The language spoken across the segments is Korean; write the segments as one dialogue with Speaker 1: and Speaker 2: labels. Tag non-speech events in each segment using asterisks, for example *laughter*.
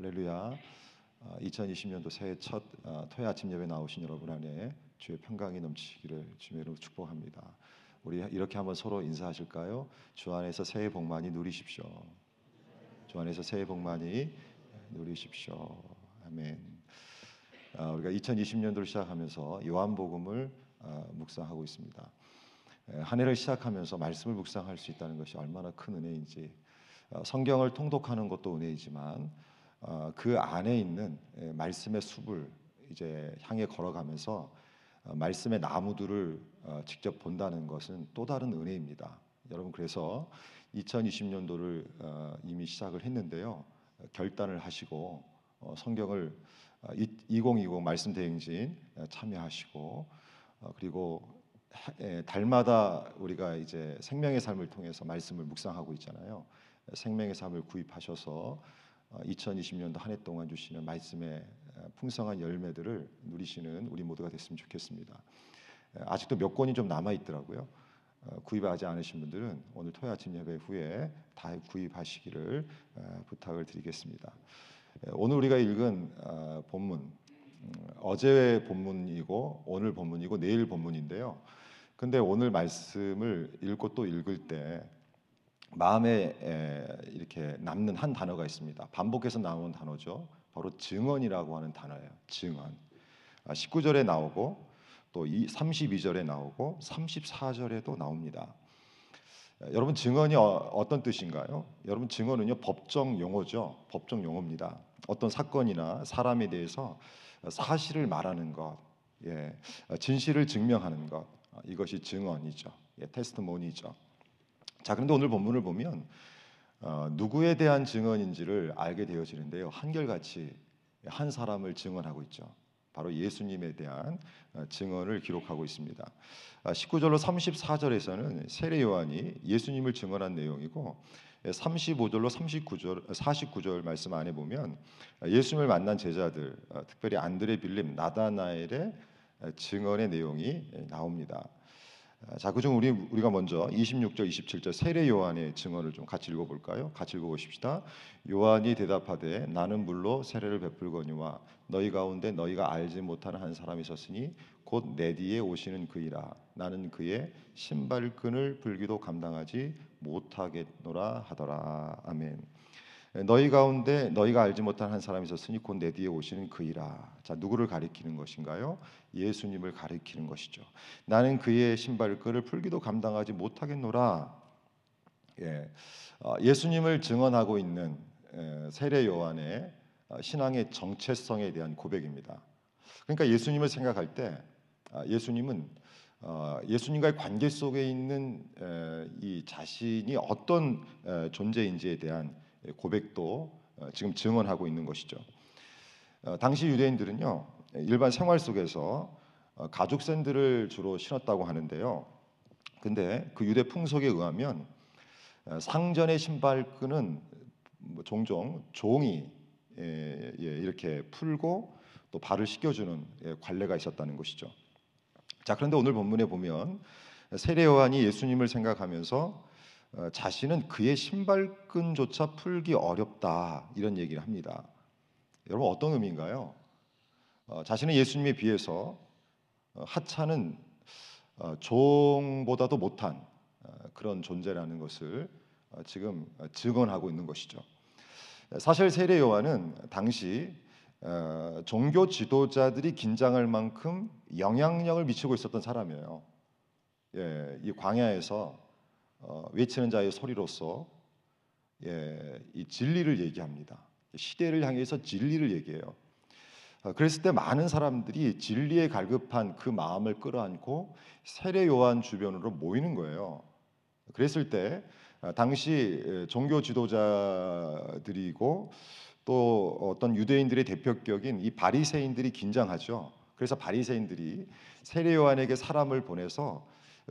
Speaker 1: 할렐루야. 2020년도 새해 첫 어, 토요 아침 예배 나오신 여러분 안에 주의 평강이 넘치기를 주의 이름으로 축복합니다. 우리 이렇게 한번 서로 인사하실까요? 주 안에서 새해 복 많이 누리십시오. 주 안에서 새해 복 많이 누리십시오. 아멘. 아, 우리가 2020년도를 시작하면서 요한복음을 아, 묵상하고 있습니다. 한 해를 시작하면서 말씀을 묵상할 수 있다는 것이 얼마나 큰 은혜인지 어, 성경을 통독하는 것도 은혜이지만 어, 그 안에 있는 예, 말씀의 숲을 이제 향해 걸어가면서 어, 말씀의 나무들을 직접 본다는 것은 또 다른 은혜입니다. 여러분 그래서 2020년도를 이미 시작을 했는데요. 결단을 하시고 성경을 2020 말씀 대행진 참여하시고 그리고 예, 달마다 우리가 이제 생명의 삶을 통해서 말씀을 묵상하고 있잖아요. 생명의 삶을 구입하셔서 2020년도 어, 한해 동안 주시는 말씀의 어, 풍성한 열매들을 누리시는 우리 모두가 됐으면 좋겠습니다. 아직도 몇 권이 좀 남아 있더라고요. 어, 구입하지 않으신 분들은 오늘 토요 아침 예배 후에 다 구입하시기를 부탁을 드리겠습니다. 오늘 우리가 읽은 본문 음, 어제 본문이고 오늘 본문이고 내일 본문인데요. 근데 오늘 말씀을 읽고 또 읽을 때 마음에 이렇게 남는 한 단어가 있습니다. 반복해서 나오는 단어죠. 바로 증언이라고 하는 단어예요. 증언. 19절에 아, 나오고 또 32절에 나오고 34절에도 나옵니다. 여러분 증언이 어, 떤 뜻인가요? 여러분 증언은요 법정 용어죠. 법정 용어입니다. 어떤 사건이나 사람에 대해서 사실을 말하는 것, 예, 진실을 증명하는 것 이것이 증언이죠. 예, 테스트모니죠. 자, 그런데 오늘 본문을 보면 어, 누구에 대한 증언인지를 알게 되어지는데요. 한결같이 한 사람을 증언하고 있죠. 바로 예수님에 대한 어, 증언을 기록하고 있습니다. 19절로 아, 34절에서는 세례 요한이 예수님을 증언한 내용이고 35절로 39절 49절 말씀 안에 보면 예수님을 만난 제자들 어, 특별히 안드레 빌립 나다나엘의 증언의 내용이 나옵니다. 자, 그중 우리 우리가 먼저 26절, 27절 세례 요한의 증언을 좀 같이 읽어 볼까요? 같이 읽어 보십시다. 요한이 대답하되 나는 물로 세례를 베풀거니와 너희 가운데 너희가 알지 못하는 한 사람이 있었으니 곧 내 뒤에 오시는 그이라 나는 그의 신발끈을 불기도 감당하지 못하겠노라 하더라. 아멘. 너희 가운데 너희가 알지 못한 한 사람이 있었으니 곧 내 뒤에 오시는 그이라. 자, 누구를 가리키는 것인가요? 예수님을 가리키는 것이죠. 나는 그의 신발끈을 풀기도 감당하지 못하겠노라. 예, 어, 예수님을 증언하고 있는 세례 요한의 어, 신앙의 정체성에 대한 고백입니다. 그러니까 예수님을 생각할 때 아, 예수님은 어, 예수님과의 관계 속에 있는 이 자신이 어떤 존재인지에 대한 고백도 지금 증언하고 있는 것이죠. 당시 유대인들은요 일반 생활 속에서 어, 가죽 샌들을 주로 신었다고 하는데요. 근데 그 유대 풍속에 의하면 어, 상전의 신발끈은 뭐 종종 종이 예, 예, 이렇게 풀고 또 발을 씻겨주는 예, 관례가 있었다는 것이죠. 자 그런데 오늘 본문에 보면 세례 요한이 예수님을 생각하면서 어, 자신은 그의 신발끈조차 풀기 어렵다 이런 얘기를 합니다. 여러분 어떤 의미인가요? 어, 자신은 예수님에 비해서 어, 하찮은 어, 종보다도 못한 그런 존재라는 것을 지금 증언하고 있는 것이죠. 사실 세례 요한은 당시 종교 지도자들이 긴장할 만큼 영향력을 미치고 있었던 사람이에요. 예, 이 광야에서 외치는 자의 소리로서 예, 이 진리를 얘기합니다. 시대를 향해서 진리를 얘기해요. 어, 그랬을 때 많은 사람들이 진리에 갈급한 그 마음을 끌어안고 세례 요한 주변으로 모이는 거예요. 그랬을 때 어, 당시 종교 지도자들이고 또 어떤 유대인들의 대표격인 이 바리새인들이 긴장하죠. 그래서 바리새인들이 세례 요한에게 사람을 보내서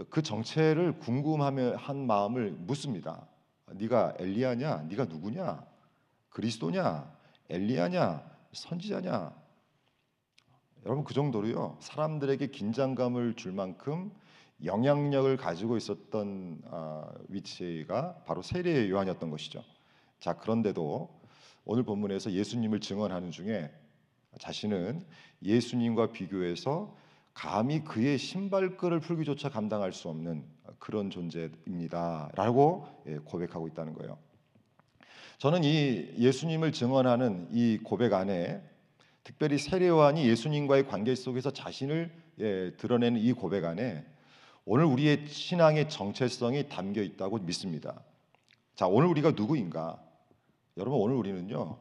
Speaker 1: 그 정체를 궁금하며 한 마음을 묻습니다. 네가 엘리야냐? 네가 누구냐? 그리스도냐? 엘리야냐? 선지자냐? 여러분 그 정도로요 사람들에게 긴장감을 줄 만큼 영향력을 가지고 있었던 아, 위치가 바로 세례 요한이었던 것이죠. 자 그런데도 오늘 본문에서 예수님을 증언하는 중에 자신은 예수님과 비교해서 감히 그의 신발끈을 풀기조차 감당할 수 없는 그런 존재입니다라고 예, 고백하고 있다는 거예요. 저는 이 예수님을 증언하는 이 고백 안에 특별히 세례요한이 예수님과의 관계 속에서 자신을 예, 드러내는 이 고백 안에 오늘 우리의 신앙의 정체성이 담겨 있다고 믿습니다. 자, 오늘 우리가 누구인가? 여러분 오늘 우리는요.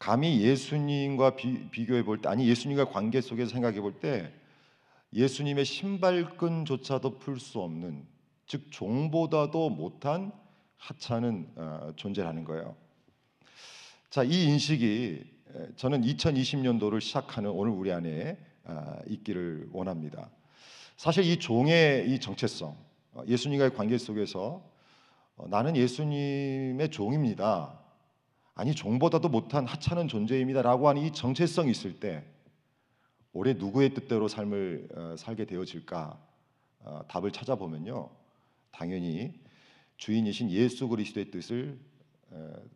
Speaker 1: 감히 예수님과 비, 교해 볼 때 아니 예수님과 관계 속에서 생각해 볼 때 예수님의 신발끈조차도 풀 수 없는 즉 종보다도 못한 하찮은 어, 존재라는 거예요. 자, 이 인식이 저는 2020년도를 시작하는 오늘 우리 안에 아, 있기를 원합니다. 사실 이 종의 이 정체성, 어, 예수님과의 관계 속에서 어, 나는 예수님의 종입니다. 아니 종보다도 못한 하찮은 존재입니다라고 하는 이 정체성이 있을 때 올해 누구의 뜻대로 삶을 살게 되어질까 답을 찾아보면요 당연히 주인이신 예수 그리스도의 뜻을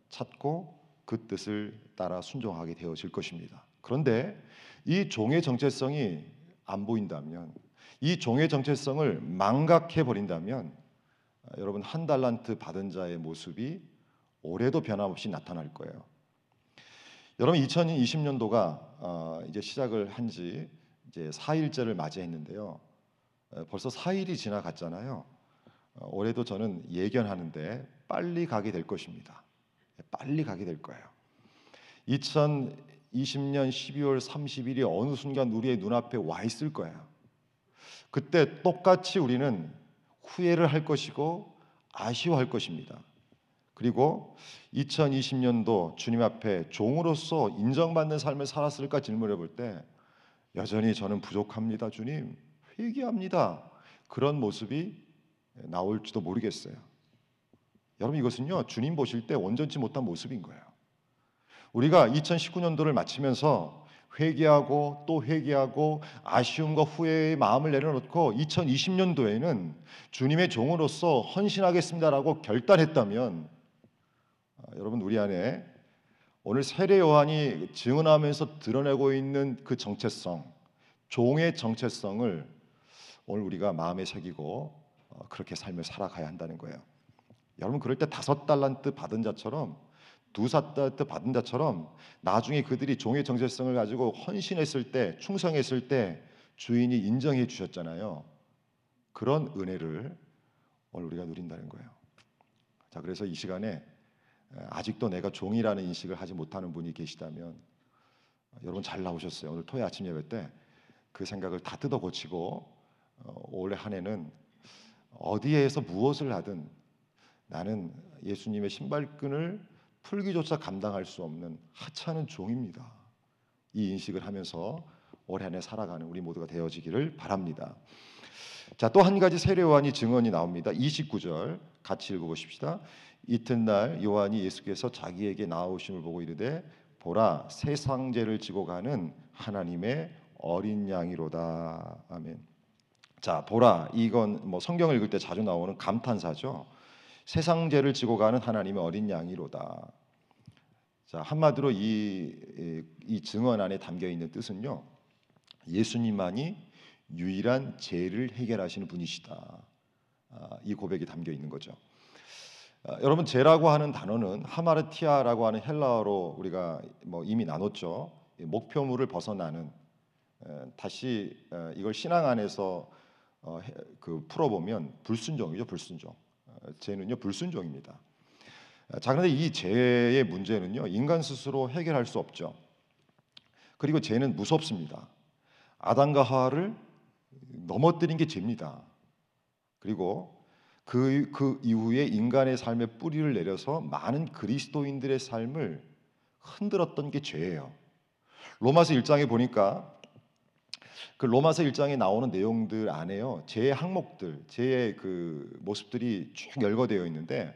Speaker 1: 찾고 그 뜻을 따라 순종하게 되어질 것입니다. 그런데 이 종의 정체성이 안 보인다면 이 종의 정체성을 망각해 버린다면 여러분 한 달란트 받은 자의 모습이 올해도 변함없이 나타날 거예요. 여러분 2020년도가 어, 이제 시작을 한 지 이제 4일째를 맞이했는데요. 벌써 4일이 지나갔잖아요. 어, 올해도 저는 예견하는데 빨리 가게 될 것입니다. 빨리 가게 될 거예요. 2020년 12월 30일이 어느 순간 우리의 눈앞에 와 있을 거예요. 그때 똑같이 우리는 후회를 할 것이고 아쉬워할 것입니다. 그리고 2020년도 주님 앞에 종으로서 인정받는 삶을 살았을까 질문해 볼 때 여전히 저는 부족합니다, 주님. 회개합니다. 그런 모습이 나올지도 모르겠어요. 여러분 이것은요 주님 보실 때 온전치 못한 모습인 거예요. 우리가 2019년도를 마치면서 회개하고 또 회개하고 아쉬움과 후회의 마음을 내려놓고 2020년도에는 주님의 종으로서 헌신하겠습니다라고 결단했다면 아, 여러분 우리 안에 오늘 세례 요한이 증언하면서 드러내고 있는 그 정체성, 종의 정체성을 오늘 우리가 마음에 새기고 어, 그렇게 삶을 살아가야 한다는 거예요. 여러분 그럴 때 다섯 달란트 받은 자처럼 두 달란트 받은 자처럼 나중에 그들이 종의 정체성을 가지고 헌신했을 때 충성했을 때 주인이 인정해 주셨잖아요. 그런 은혜를 오늘 우리가 누린다는 거예요. 자 그래서 이 시간에 아직도 내가 종이라는 인식을 하지 못하는 분이 계시다면 여러분 잘 나오셨어요. 오늘 토요 아침 예배 때 그 생각을 다 뜯어 고치고 어, 올해 한 해는 어디에서 무엇을 하든 나는 예수님의 신발끈을 풀기조차 감당할 수 없는 하찮은 종입니다. 이 인식을 하면서 올해 안에 살아가는 우리 모두가 되어지기를 바랍니다. 자, 또 한 가지 세례 요한이 증언이 나옵니다. 29절 같이 읽어 보십시다. 이튿날 요한이 예수께서 자기에게 나오심을 보고 이르되 보라 세상죄를 지고 가는 하나님의 어린 양이로다. 아멘. 자, 보라. 이건 뭐 성경을 읽을 때 자주 나오는 감탄사죠. 세상 죄를 지고 가는 하나님의 어린 양이로다. 자, 한마디로 이, 이 증언 안에 담겨 있는 뜻은요. 예수님만이 유일한 죄를 해결하시는 분이시다. 아, 이 고백이 담겨 있는 거죠. 아, 여러분 죄라고 하는 단어는 하마르티아라고 하는 헬라어로 우리가 뭐 이미 나눴죠. 목표물을 벗어나는 다시 이걸 신앙 안에서 어, 그 풀어보면 불순종이죠, 불순종. 어, 죄는요 불순종입니다. 자 그런데 이 죄의 문제는요 인간 스스로 해결할 수 없죠. 그리고 죄는 무섭습니다. 아담과 하와를 넘어뜨린 게 죄입니다. 그리고 그, 그 이후에 인간의 삶의 뿌리를 내려서 많은 그리스도인들의 삶을 흔들었던 게 죄예요. 로마서 1장에 보니까 그 로마서 1장에 나오는 내용들 안에요. 제 항목들, 제그 모습들이 쭉 열거되어 있는데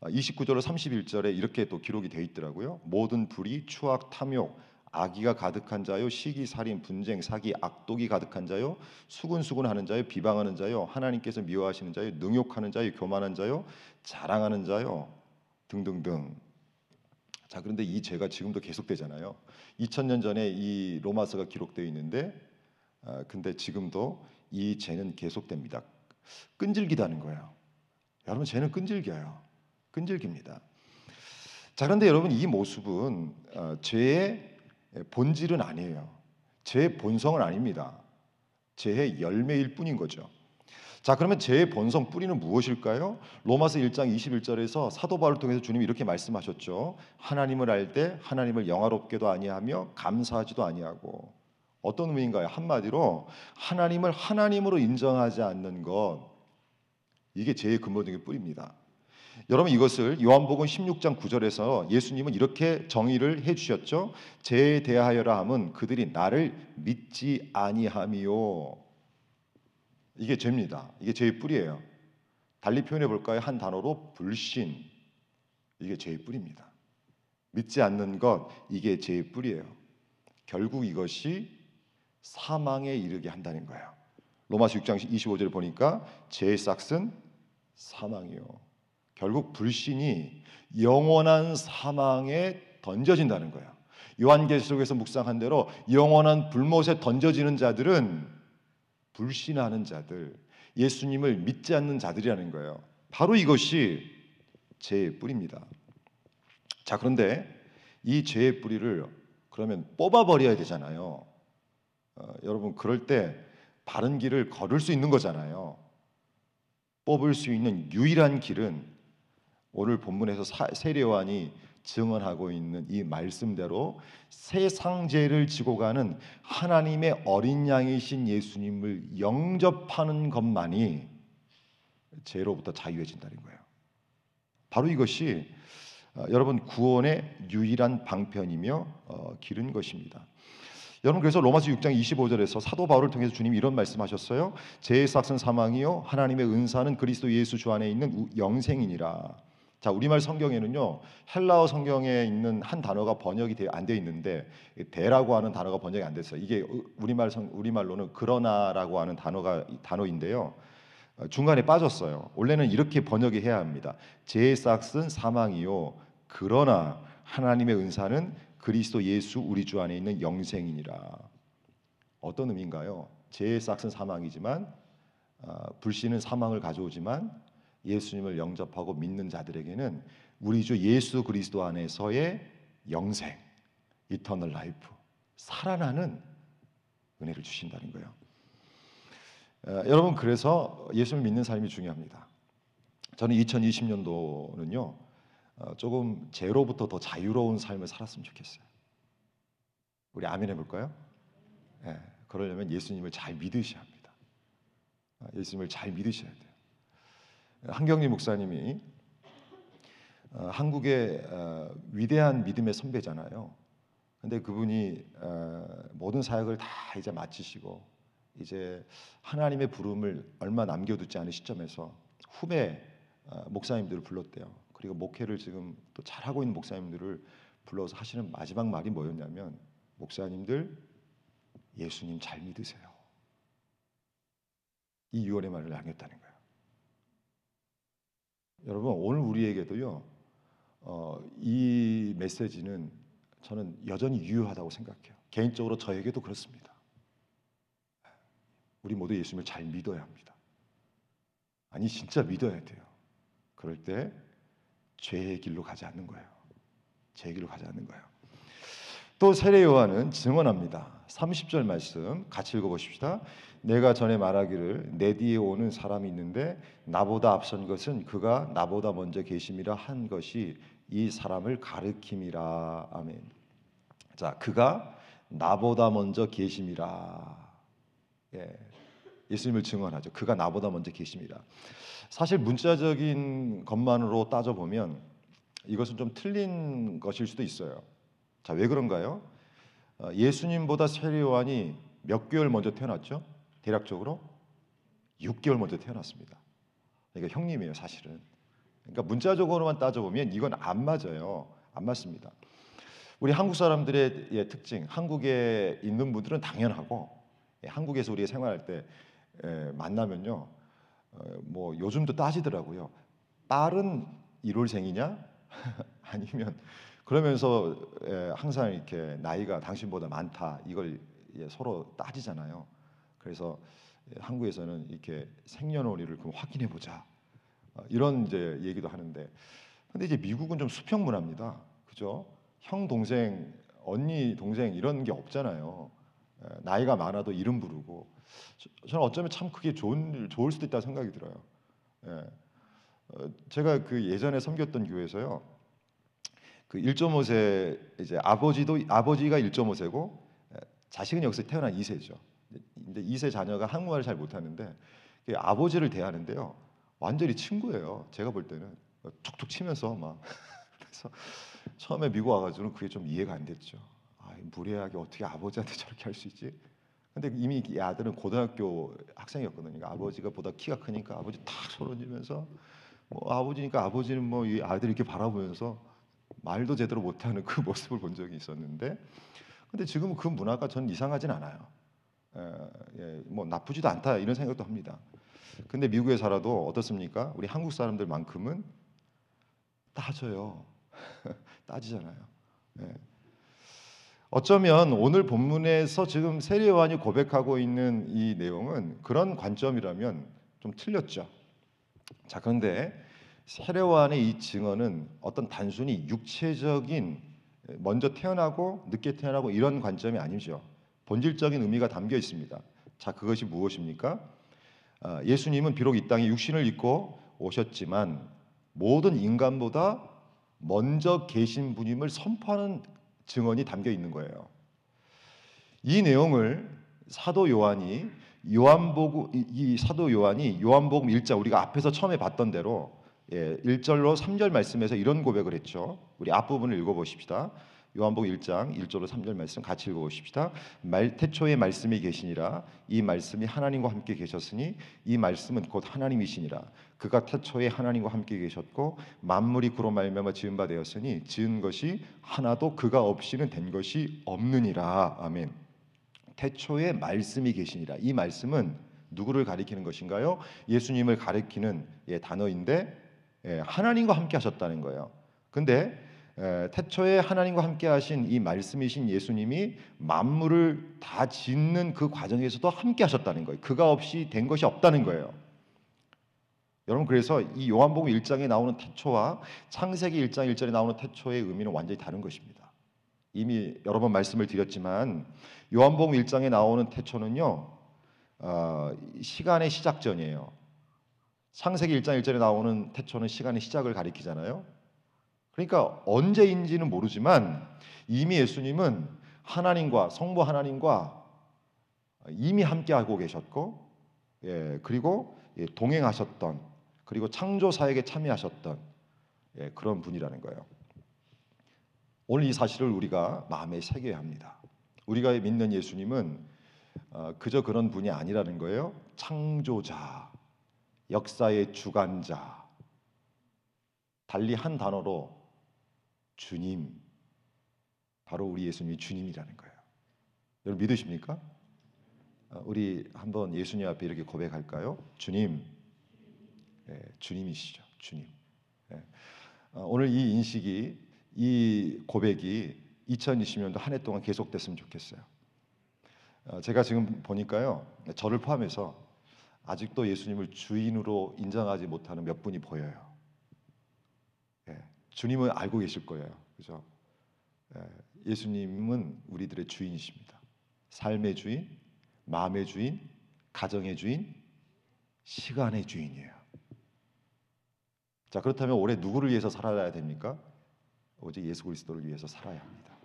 Speaker 1: 29절로 아, 31절에 이렇게 또 기록이 되어 있더라고요. 모든 불의, 추악, 탐욕, 악의가 가득한 자요, 시기, 살인, 분쟁, 사기, 악독이 가득한 자요, 수군수군하는 자요, 비방하는 자요, 하나님께서 미워하시는 자요, 능욕하는 자요, 교만한 자요, 자랑하는 자요 등등등. 자, 그런데 이 죄가 지금도 계속되잖아요. 2000년 전에 이 로마서가 기록되어 있는데 아, 근데 지금도 이 죄는 계속됩니다. 끈질기다는 거예요. 여러분 죄는 끈질겨요. 끈질깁니다. 자, 그런데 여러분 이 모습은 어, 죄의 본질은 아니에요. 죄의 본성은 아닙니다. 죄의 열매일 뿐인 거죠. 자, 그러면 죄의 본성 뿌리는 무엇일까요? 로마서 1장 21절에서 사도 바울을 통해서 주님이 이렇게 말씀하셨죠. 하나님을 알 때 하나님을 영화롭게도 아니하며 감사하지도 아니하고 어떤 의미인가요? 한마디로 하나님을 하나님으로 인정하지 않는 것 이게 죄의 근본적인 뿌리입니다. 여러분 이것을 요한복음 16장 9절에서 예수님은 이렇게 정의를 해 주셨죠. 죄에 대하여라 함은 그들이 나를 믿지 아니함이요. 이게 죄입니다. 이게 죄의 뿌리예요. 달리 표현해 볼까요? 한 단어로 불신. 이게 죄의 뿌리입니다. 믿지 않는 것 이게 죄의 뿌리예요. 결국 이것이 사망에 이르게 한다는 거예요. 로마서 6장 25절에 보니까 죄의 싹은 사망이요. 결국 불신이 영원한 사망에 던져진다는 거예요. 요한계시록에서 묵상한 대로 영원한 불못에 던져지는 자들은 불신하는 자들, 예수님을 믿지 않는 자들이라는 거예요. 바로 이것이 죄의 뿌리입니다. 자, 그런데 이 죄의 뿌리를 그러면 뽑아버려야 되잖아요. 어, 여러분, 그럴 때 바른 길을 걸을 수 있는 거잖아요. 뽑을 수 있는 유일한 길은 오늘 본문에서 세례요한이 증언하고 있는 이 말씀대로 세상 죄를 지고 가는 하나님의 어린 양이신 예수님을 영접하는 것만이 죄로부터 자유해진다는 거예요. 바로 이것이 어, 여러분 구원의 유일한 방편이며 어, 길은 것입니다. 여러분 그래서 로마서 6장 25절에서 사도 바울을 통해서 주님이 이런 말씀하셨어요. 죄의 삭은 사망이요 하나님의 은사는 그리스도 예수 주 안에 있는 영생이니라. 자 우리말 성경에는요 헬라어 성경에 있는 한 단어가 번역이 안 돼 있는데 대라고 하는 단어가 번역이 안 됐어요. 이게 우리말 성 우리말로는 그러나라고 하는 단어가 단어인데요. 어, 중간에 빠졌어요. 원래는 이렇게 번역이 해야 합니다. 제 싹은 사망이요. 그러나 하나님의 은사는 그리스도 예수 우리 주 안에 있는 영생이니라. 어떤 의미인가요? 죄 삯은 사망이지만 어, 불신은 사망을 가져오지만 예수님을 영접하고 믿는 자들에게는 우리 주 예수 그리스도 안에서의 영생, eternal life, 살아나는 은혜를 주신다는 거예요. 어, 여러분 그래서 예수를 믿는 삶이 중요합니다. 저는 2020년도는요 어, 조금 죄로부터 더 자유로운 삶을 살았으면 좋겠어요. 우리 아멘 해볼까요? 예, 그러려면 예수님을 잘 믿으셔야 합니다. 어, 예수님을 잘 믿으셔야 돼요. 한경리 목사님이 어, 한국의 어, 위대한 믿음의 선배잖아요. 근데 그분이 어, 모든 사역을 다 이제 마치시고 이제 하나님의 부름을 얼마 남겨두지 않은 시점에서 후배 목사님들을 불렀대요. 그리고 목회를 지금 또 잘하고 있는 목사님들을 불러서 하시는 마지막 말이 뭐였냐면 목사님들 예수님 잘 믿으세요. 이 유언의 말을 남겼다는 거예요. 여러분 오늘 우리에게도요 어, 이 메시지는 저는 여전히 유효하다고 생각해요. 개인적으로 저에게도 그렇습니다. 우리 모두 예수님을 잘 믿어야 합니다. 아니 진짜 믿어야 돼요. 그럴 때 죄의 길로 가지 않는 거예요. 죄의 길로 가지 않는 거예요. 또 세례 요한은 증언합니다. 30절 말씀 같이 읽어 보십시다. 내가 전에 말하기를 내 뒤에 오는 사람이 있는데 나보다 앞선 것은 그가 나보다 먼저 계심이라 한 것이 이 사람을 가르킴이라. 아멘. 자, 그가 나보다 먼저 계심이라. 예. 예수님을 증언하죠. 그가 나보다 먼저 계심이라. 사실 문자적인 것만으로 따져 보면 이것은 좀 틀린 것일 수도 있어요. 자, 왜 그런가요? 어, 예수님보다 세례 요한이 몇 개월 먼저 태어났죠? 대략적으로 6개월 먼저 태어났습니다. 그러니까 형님이에요, 사실은. 그러니까 문자적으로만 따져보면 이건 안 맞아요. 안 맞습니다. 우리 한국 사람들의 예, 특징, 한국에 있는 분들은 당연하고 예, 한국에서 우리가 생활할 때 예, 만나면요, 어, 뭐 요즘도 따지더라고요. 딸은 1월생이냐? *laughs* 아니면 그러면서 예, 항상 이렇게 나이가 당신보다 많다 이걸 예, 서로 따지잖아요. 그래서 예, 한국에서는 이렇게 생년월일을 그럼 확인해 보자 어, 이런 이제 얘기도 하는데 근데 이제 미국은 좀 수평 문화입니다. 그죠? 형 동생 언니 동생 이런 게 없잖아요. 예, 나이가 많아도 이름 부르고 저- 저는 어쩌면 참 그게 좋은 좋을 수도 있다 생각이 들어요. 예. 어, 제가 그 예전에 섬겼던 교회에서요. 그 1.5세 이제 아버지도 아버지가 1.5세고 자식은 여기서 태어난 2세죠. 근데 2세 자녀가 한국말을 잘 못하는데 그 아버지를 대하는데요. 완전히 친구예요. 제가 볼 때는 툭툭 치면서 막 *laughs* 그래서 처음에 미국 와가지고는 그게 좀 이해가 안 됐죠. 아, 이 무례하게 어떻게 아버지한테 *laughs* 저렇게 할 수 있지? 근데 이미 이 아들은 고등학교 학생이었거든요. 그러니까 아버지가 보다 키가 크니까 아버지 탁 손을 뭐 아버지니까 아버지는 뭐 이 아들 이렇게 바라보면서 말도 제대로 못하는 그 *laughs* 모습을 본 적이 있었는데 근데 지금은 그 문화가 저는 이상하진 않아요. 에, 예, 뭐 나쁘지도 않다 이런 생각도 합니다. 근데 미국에 살아도 어떻습니까? 우리 한국 사람들만큼은 따져요. *laughs* 따지잖아요. 예. 어쩌면 오늘 본문에서 지금 세례 요한이 고백하고 있는 이 내용은 그런 관점이라면 좀 틀렸죠. 자 그런데 세례요한의 이 증언은 어떤 단순히 육체적인 먼저 태어나고 늦게 태어나고 이런 관점이 아니죠. 본질적인 의미가 담겨 있습니다. 자 그것이 무엇입니까? 아, 예수님은 비록 이 땅에 육신을 입고 오셨지만 모든 인간보다 먼저 계신 분임을 선포하는 증언이 담겨 있는 거예요. 이 내용을 사도 요한이 요한복음 이- 이 사도 요한이 요한복음 1장 우리가 앞에서 처음에 봤던 대로 예, 1절로 3절 말씀에서 이런 고백을 했죠. 우리 앞부분을 읽어 보십시다. 요한복음 1장 1절로 3절 말씀 같이 읽어 보십시다. 말 태초에 말씀이 계시니라 이 말씀이 하나님과 함께 계셨으니 이 말씀은 곧 하나님이시니라 그가 태초에 하나님과 함께 계셨고 만물이 그로 말미암아 지은 바 되었으니 지은 것이 하나도 그가 없이는 된 것이 없느니라 아멘. 태초에 말씀이 계시니라 이 말씀은 누구를 가리키는 것인가요? 예수님을 가리키는 예, 단어인데 예, 하나님과 함께 하셨다는 거예요. 근데 에, 태초에 하나님과 함께 하신 이 말씀이신 예수님이 만물을 다 짓는 그 과정에서도 함께 하셨다는 거예요. 그가 없이 된 것이 없다는 거예요. 여러분 그래서 이 요한복음 1장에 나오는 태초와 창세기 1장 1절에 나오는 태초의 의미는 완전히 다른 것입니다. 이미 여러 번 말씀을 드렸지만 요한복음 1장에 나오는 태초는요 어, 시간의 시작 전이에요. 창세기 1장 1절에 나오는 태초는 시간의 시작을 가리키잖아요. 그러니까 언제인지는 모르지만 이미 예수님은 하나님과 성부 하나님과 이미 함께하고 계셨고, 예, 그리고 예, 동행하셨던 그리고 창조 사역에 참여하셨던 예, 그런 분이라는 거예요. 오늘 이 사실을 우리가 마음에 새겨야 합니다. 우리가 믿는 예수님은 어, 그저 그런 분이 아니라는 거예요. 창조자, 역사의 주관자. 달리 한 단어로 주님. 바로 우리 예수님이 주님이라는 거예요. 여러분 믿으십니까? 어, 우리 한번 예수님 앞에 이렇게 고백할까요? 주님, 예, 주님이시죠. 주님. 예. 어, 오늘 이 인식이 이 고백이 2020년도 한 해 동안 계속됐으면 좋겠어요. 어, 제가 지금 보니까요, 저를 포함해서 아직도 예수님을 주인으로 인정하지 못하는 몇 분이 보여요. 예, 주님은 알고 계실 거예요, 그죠? 예, 예수님은 우리들의 주인이십니다. 삶의 주인, 마음의 주인, 가정의 주인, 시간의 주인이에요. 자 그렇다면 올해 누구를 위해서 살아야 됩니까? 오직 예수 그리스도를 위해서 살아야 합니다.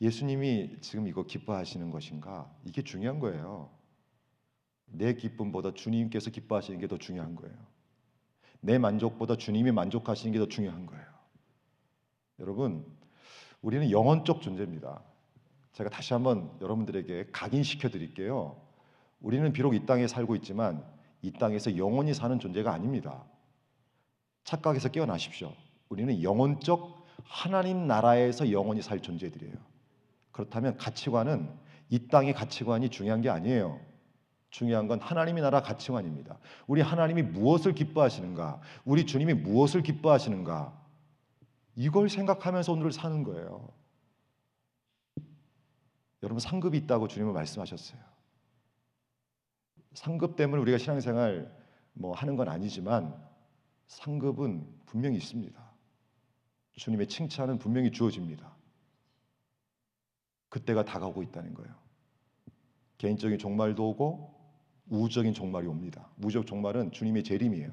Speaker 1: 예수님이 지금 이거 기뻐하시는 것인가? 이게 중요한 거예요. 내 기쁨보다 주님께서 기뻐하시는 게 더 중요한 거예요. 내 만족보다 주님이 만족하시는 게 더 중요한 거예요. 여러분, 우리는 영혼적 존재입니다. 제가 다시 한번 여러분들에게 각인시켜 드릴게요. 우리는 비록 이 땅에 살고 있지만 이 땅에서 영원히 사는 존재가 아닙니다. 착각에서 깨어나십시오. 우리는 영혼적 하나님 나라에서 영원히 살 존재들이에요. 그렇다면 가치관은 이 땅의 가치관이 중요한 게 아니에요. 중요한 건 하나님의 나라 가치관입니다. 우리 하나님이 무엇을 기뻐하시는가? 우리 주님이 무엇을 기뻐하시는가? 이걸 생각하면서 오늘을 사는 거예요. 여러분 상급이 있다고 주님은 말씀하셨어요. 상급 때문에 우리가 신앙생활 뭐 하는 건 아니지만 상급은 분명히 있습니다. 주님의 칭찬은 분명히 주어집니다. 그때가 다가오고 있다는 거예요. 개인적인 종말도 오고 우주적인 종말이 옵니다. 우주적 종말은 주님의 재림이에요.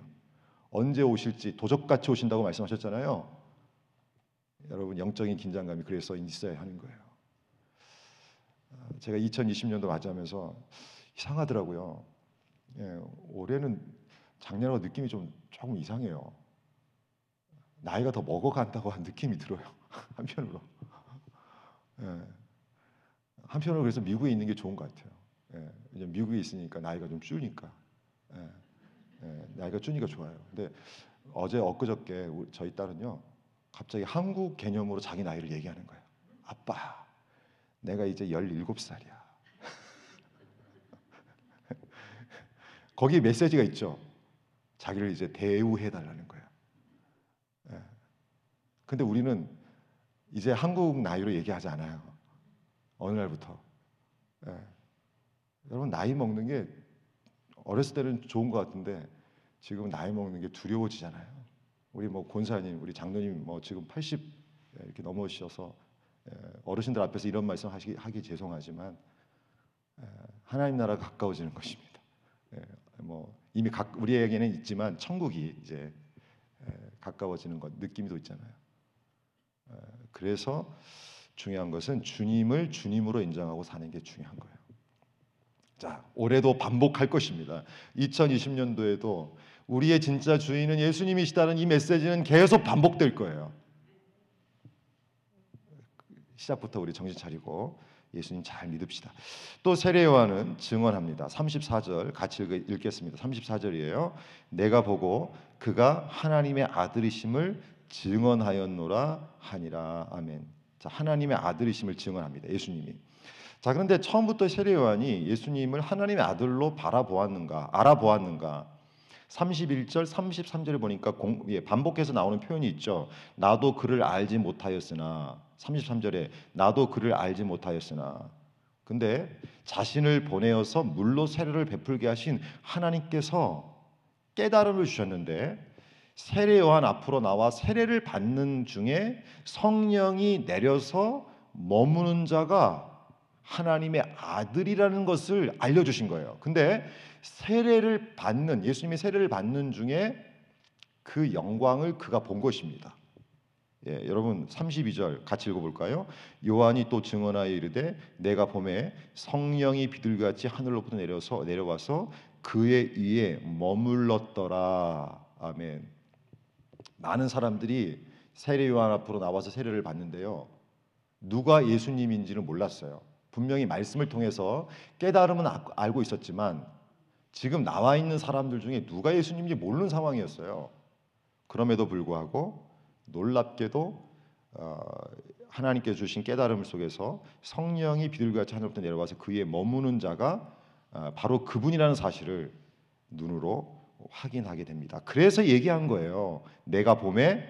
Speaker 1: 언제 오실지 도적같이 오신다고 말씀하셨잖아요. 여러분 영적인 긴장감이 그래서 있어야 하는 거예요. 어, 제가 2020년도 맞이하면서 이상하더라고요. 예, 올해는 작년하고 느낌이 좀 조금 이상해요. 나이가 더 먹어간다고 한 느낌이 들어요. *laughs* 한편으로. 예. 한편으로 그래서 미국에 있는 게 좋은 것 같아요. 예. 이제 미국에 있으니까 나이가 좀 줄니까. 예. 예. 나이가 줄니까 좋아요. 근데 어제 엊그저께 저희 딸은요. 갑자기 한국 개념으로 자기 나이를 얘기하는 거예요. 아빠, 내가 이제 17살이야. *laughs* 거기에 메시지가 있죠. 자기를 이제 대우해 달라는 거예요. 예. 근데 우리는 이제 한국 나이로 얘기하지 않아요. 어느 날부터. 예. 여러분 나이 먹는 게 어렸을 때는 좋은 것 같은데 지금 나이 먹는 게 두려워지잖아요. 우리 뭐 권사님, 우리 장로님 뭐 지금 80 이렇게 넘어오셔서 예, 어르신들 앞에서 이런 말씀 하시기 하기 죄송하지만 예, 하나님 나라가 가까워지는 것입니다. 예, 뭐 이미 각, 우리에게는 있지만 천국이 이제 예, 가까워지는 것 느낌도 있잖아요. 예, 그래서 중요한 것은 주님을 주님으로 인정하고 사는 게 중요한 거예요. 자, 올해도 반복할 것입니다. 2020년도에도 우리의 진짜 주인은 예수님이시다는 이 메시지는 계속 반복될 거예요. 시작부터 우리 정신 차리고 예수님 잘 믿읍시다. 또 세례 요한은 증언합니다. 34절 같이 읽- 읽겠습니다. 34절이에요. 내가 보고 그가 하나님의 아들이심을 증언하였노라 하니라. 아멘. 자, 하나님의 아들이심을 증언합니다. 예수님이. 자, 그런데 처음부터 세례 요한이 예수님을 하나님의 아들로 바라보았는가? 알아보았는가? 31절, 33절에 보니까 공, 예, 반복해서 나오는 표현이 있죠. 나도 그를 알지 못하였으나 33절에 나도 그를 알지 못하였으나 근데 자신을 보내어서 물로 세례를 베풀게 하신 하나님께서 깨달음을 주셨는데 세례 요한 앞으로 나와 세례를 받는 중에 성령이 내려서 머무는 자가 하나님의 아들이라는 것을 알려주신 거예요. 근데 세례를 받는 예수님이 세례를 받는 중에 그 영광을 그가 본 것입니다. 예, 여러분 32절 같이 읽어볼까요? 요한이 또 증언하여 이르되 내가 봄에 성령이 비둘기같이 하늘로부터 내려서 내려와서 그의 위에 머물렀더라. 아멘. 많은 사람들이 세례 요한 앞으로 나와서 세례를 받는데요. 누가 예수님인지는 몰랐어요. 분명히 말씀을 통해서 깨달음은 아- 알고 있었지만 지금 나와 있는 사람들 중에 누가 예수님인지 모르는 상황이었어요. 그럼에도 불구하고 놀랍게도 어, 하나님께서 주신 깨달음 속에서 성령이 비둘기같이 하늘부터 내려와서 그의 머무는 자가 어, 바로 그분이라는 사실을 눈으로 확인하게 됩니다. 그래서 얘기한 거예요. 내가 봄에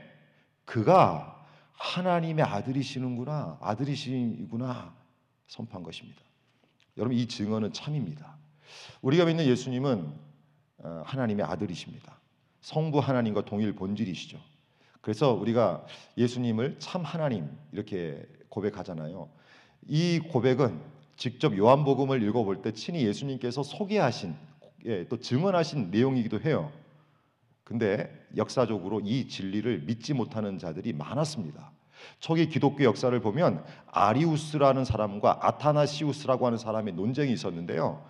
Speaker 1: 그가 하나님의 아들이시는구나, 아들이시구나 선포한 것입니다. 여러분 이 증언은 참입니다. 우리가 믿는 예수님은 어, 하나님의 아들이십니다. 성부 하나님과 동일 본질이시죠. 그래서 우리가 예수님을 참 하나님 이렇게 고백하잖아요. 이 고백은 직접 요한복음을 읽어볼 때 친히 예수님께서 소개하신 예, 또 증언하신 내용이기도 해요. 근데 역사적으로 이 진리를 믿지 못하는 자들이 많았습니다. 초기 기독교 역사를 보면 아리우스라는 사람과 아타나시우스라고 하는 사람의 논쟁이 있었는데요.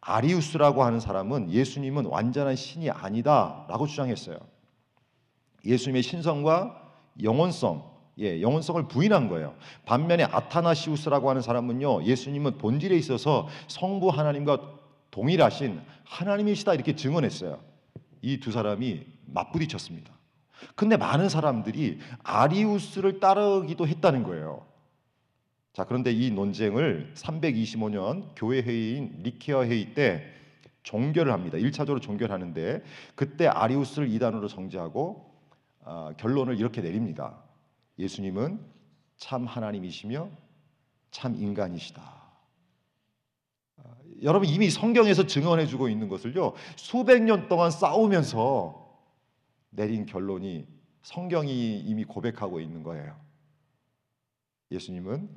Speaker 1: 아리우스라고 하는 사람은 예수님은 완전한 신이 아니다라고 주장했어요. 예수님의 신성과 영원성, 예, 영원성을 부인한 거예요. 반면에 아타나시우스라고 하는 사람은요, 예수님은 본질에 있어서 성부 하나님과 동일하신 하나님이시다 이렇게 증언했어요. 이 두 사람이 맞부딪혔습니다. 근데 많은 사람들이 아리우스를 따르기도 했다는 거예요. 자, 그런데 이 논쟁을 325년 교회 회의인 니케아 회의 때 종결을 합니다. 1차적으로 종결하는데 그때 아리우스를 이단으로 정죄하고 아, 결론을 이렇게 내립니다. 예수님은 참 하나님이시며 참 인간이시다. 아, 여러분 이미 성경에서 증언해 주고 있는 것을요. 수백 년 동안 싸우면서 내린 결론이 성경이 이미 고백하고 있는 거예요. 예수님은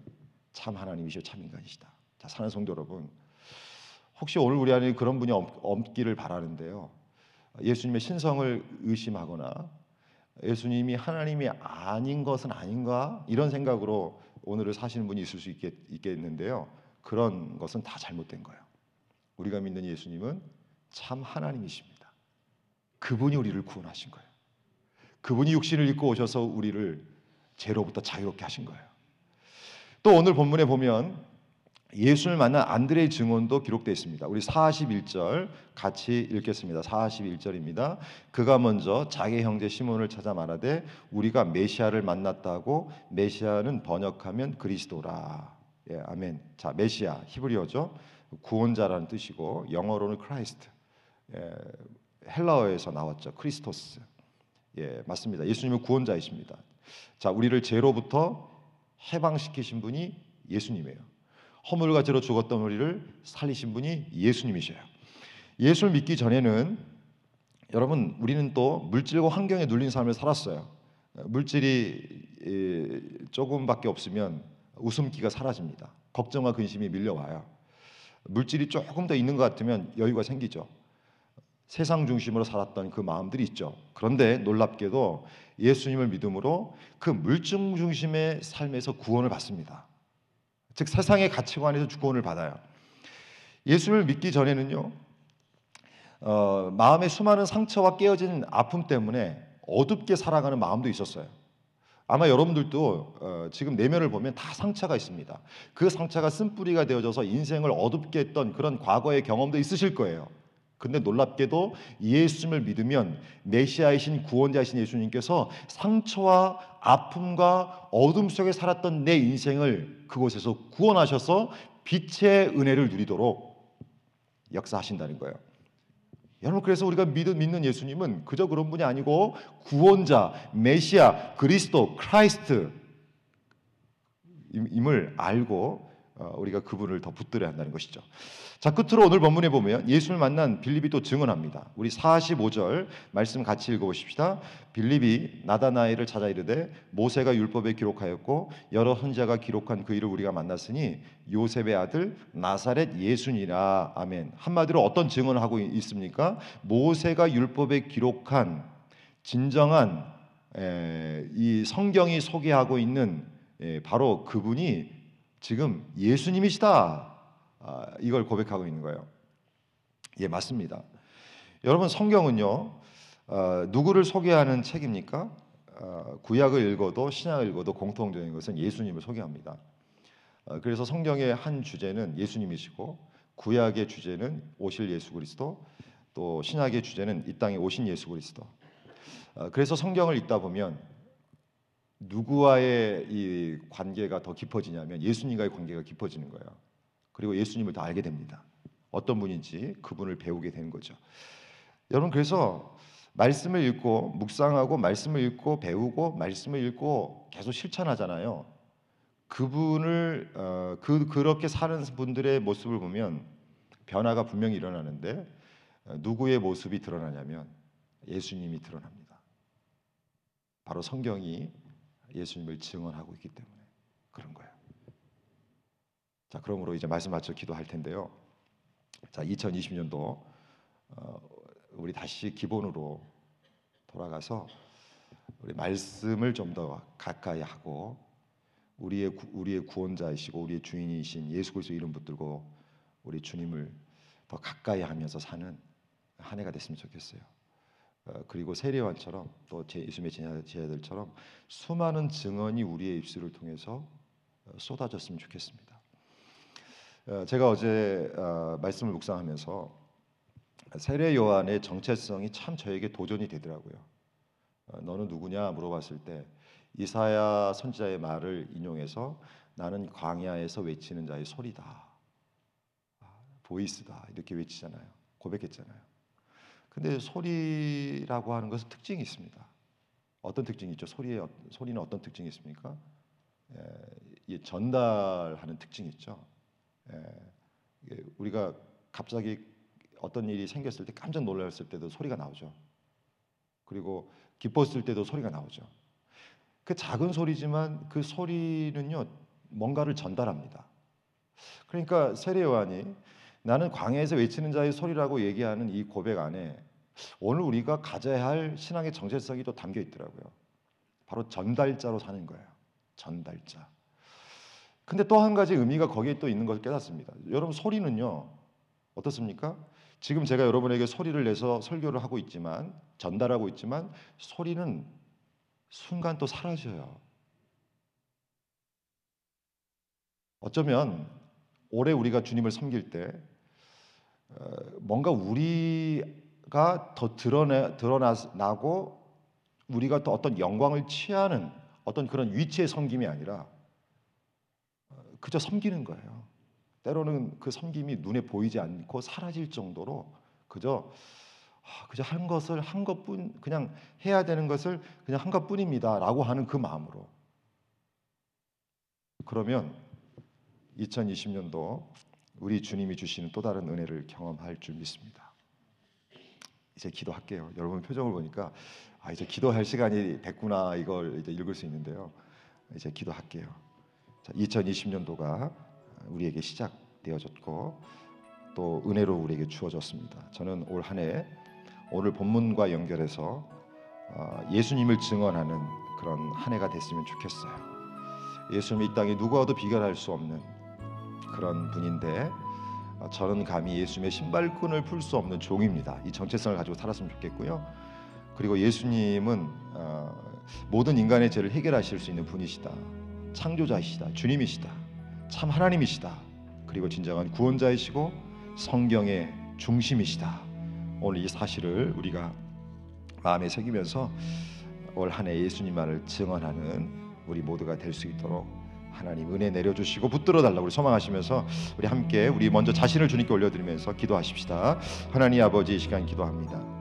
Speaker 1: 참 하나님이시오 참 인간이시다. 자, 사는 성도 여러분, 혹시 오늘 우리 안에 그런 분이 없, 없기를 바라는데요. 예수님의 신성을 의심하거나 예수님이 하나님이 아닌 것은 아닌가 이런 생각으로 오늘을 사시는 분이 있을 수 있겠, 있겠는데요. 그런 것은 다 잘못된 거예요. 우리가 믿는 예수님은 참 하나님이십니다. 그분이 우리를 구원하신 거예요. 그분이 육신을 입고 오셔서 우리를 죄로부터 자유롭게 하신 거예요. 또 오늘 본문에 보면 예수를 만난 안드레의 증언도 기록되어 있습니다. 우리 41절 같이 읽겠습니다. 41절입니다. 그가 먼저 자기 형제 시몬을 찾아 말하되 우리가 메시아를 만났다고 메시아는 번역하면 그리스도라. 예, 아멘. 자, 메시아 히브리어죠. 구원자라는 뜻이고 영어로는 Christ. 예, 헬라어에서 나왔죠. Christos. 예, 맞습니다. 예수님은 구원자이십니다. 자, 우리를 죄로부터 해방시키신 분이 예수님이에요. 허물과 죄로 죽었던 우리를 살리신 분이 예수님이셔요. 예수를 믿기 전에는 여러분 우리는 또 물질과 환경에 눌린 삶을 살았어요. 물질이 조금밖에 없으면 웃음기가 사라집니다. 걱정과 근심이 밀려와요. 물질이 조금 더 있는 것 같으면 여유가 생기죠. 세상 중심으로 살았던 그 마음들이 있죠. 그런데 놀랍게도 예수님을 믿음으로 그 물증 중심의 삶에서 구원을 받습니다. 즉 세상의 가치관에서 구원을 받아요. 예수를 믿기 전에는요, 어, 마음의 수많은 상처와 깨어진 아픔 때문에 어둡게 살아가는 마음도 있었어요. 아마 여러분들도 어, 지금 내면을 보면 다 상처가 있습니다. 그 상처가 쓴뿌리가 되어져서 인생을 어둡게 했던 그런 과거의 경험도 있으실 거예요. 근데 놀랍게도 예수님을 믿으면 메시아이신 구원자이신 예수님께서 상처와 아픔과 어둠 속에 살았던 내 인생을 그곳에서 구원하셔서 빛의 은혜를 누리도록 역사하신다는 거예요. 여러분 그래서 우리가 믿는 예수님은 그저 그런 분이 아니고 구원자, 메시아, 그리스도, Christ임을 알고 어, 우리가 그분을 더 붙들어야 한다는 것이죠. 자, 끝으로 오늘 본문에 보면 예수를 만난 빌립이 또 증언합니다. 우리 45절 말씀 같이 읽어 보십시다. 빌립이 나다나엘을 찾아 이르되 모세가 율법에 기록하였고 여러 선지자가 기록한 그 이를 우리가 만났으니 요셉의 아들 나사렛 예수니라. 아멘. 한마디로 어떤 증언을 하고 있습니까? 모세가 율법에 기록한 진정한 이 성경이 소개하고 있는 바로 그분이 지금 예수님이시다. 아, 이걸 고백하고 있는 거예요. 예, 맞습니다. 여러분 성경은요 어, 누구를 소개하는 책입니까? 어, 구약을 읽어도 신약을 읽어도 공통적인 것은 예수님을 소개합니다. 어, 그래서 성경의 한 주제는 예수님이시고 구약의 주제는 오실 예수 그리스도, 또 신약의 주제는 이 땅에 오신 예수 그리스도. 어, 그래서 성경을 읽다 보면 누구와의 이 관계가 더 깊어지냐면 예수님과의 관계가 깊어지는 거예요. 그리고 예수님을 더 알게 됩니다. 어떤 분인지 그분을 배우게 되는 거죠. 여러분 그래서 말씀을 읽고 묵상하고 말씀을 읽고 배우고 말씀을 읽고 계속 실천하잖아요. 그분을 어, 그 그렇게 사는 분들의 모습을 보면 변화가 분명히 일어나는데 어, 누구의 모습이 드러나냐면 예수님이 드러납니다. 바로 성경이 예수님을 증언하고 있기 때문에 그런 거예요. 자, 그러므로 이제 말씀 맞춰 기도할 텐데요. 자, 2020년도 어, 우리 다시 기본으로 돌아가서 우리 말씀을 좀 더 가까이 하고 우리의 우리의 구원자이시고 우리의 주인이신 예수 그리스도 이름 붙들고 우리 주님을 더 가까이 하면서 사는 한 해가 됐으면 좋겠어요. 어, 그리고 세례관처럼 또 예수님의 제자들처럼 수많은 증언이 우리의 입술을 통해서 어, 쏟아졌으면 좋겠습니다. 어, 제가 어제 어, 말씀을 묵상하면서 세례 요한의 정체성이 참 저에게 도전이 되더라고요. 어, 너는 누구냐 물어봤을 때 이사야 선지자의 말을 인용해서 나는 광야에서 외치는 자의 소리다. 아, 보이스다 이렇게 외치잖아요. 고백했잖아요. 근데 소리라고 하는 것은 특징이 있습니다. 어떤 특징이 있죠? 소리의 어- 소리는 어떤 특징이 있습니까? 예, 이 전달하는 특징이 있죠. 예, 우리가 갑자기 어떤 일이 생겼을 때 깜짝 놀랐을 때도 소리가 나오죠. 그리고 기뻤을 때도 소리가 나오죠. 그 작은 소리지만 그 소리는요 뭔가를 전달합니다. 그러니까 세례 요한이 나는 광야에서 외치는 자의 소리라고 얘기하는 이 고백 안에 오늘 우리가 가져야 할 신앙의 정체성이 또 담겨 있더라고요. 바로 전달자로 사는 거예요. 전달자. 근데 또 한 가지 의미가 거기에 또 있는 것을 깨닫습니다. 여러분 소리는요 어떻습니까? 지금 제가 여러분에게 소리를 내서 설교를 하고 있지만 전달하고 있지만 소리는 순간 또 사라져요. 어쩌면 올해 우리가 주님을 섬길 때 어, 뭔가 우리 가더 드러내 드러나고 우리가 또 어떤 영광을 취하는 어떤 그런 위치의 섬김이 아니라 어, 그저 섬기는 거예요. 때로는 그 섬김이 눈에 보이지 않고 사라질 정도로 그저 아, 그저 한 것을 한 것뿐 그냥 해야 되는 것을 그냥 한 것뿐입니다라고 하는 그 마음으로 그러면 2020년도 우리 주님이 주시는 또 다른 은혜를 경험할 줄 믿습니다. 이제 기도할게요. 여러분 표정을 보니까 아 이제 기도할 시간이 됐구나 이걸 이제 읽을 수 있는데요. 이제 기도할게요. 자, 2020년도가 우리에게 시작되어졌고 또 은혜로 우리에게 주어졌습니다. 저는 올 한해 오늘 본문과 연결해서 어, 예수님을 증언하는 그런 한 해가 됐으면 좋겠어요. 예수님이 이 땅에 누구와도 비교할 수 없는 그런 분인데 어, 저는 감히 예수님의 신발끈을 풀 수 없는 종입니다. 이 정체성을 가지고 살았으면 좋겠고요. 그리고 예수님은 어, 모든 인간의 죄를 해결하실 수 있는 분이시다. 창조자이시다. 주님이시다. 참 하나님이시다. 그리고 진정한 구원자이시고 성경의 중심이시다. 오늘 이 사실을 우리가 마음에 새기면서 올 한해 예수님만을 증언하는 우리 모두가 될 수 있도록 하나님 은혜 내려주시고 붙들어 달라고 소망하시면서 우리 함께 우리 먼저 자신을 주님께 올려드리면서 기도하십시다. 하나님 아버지 이 시간 기도합니다.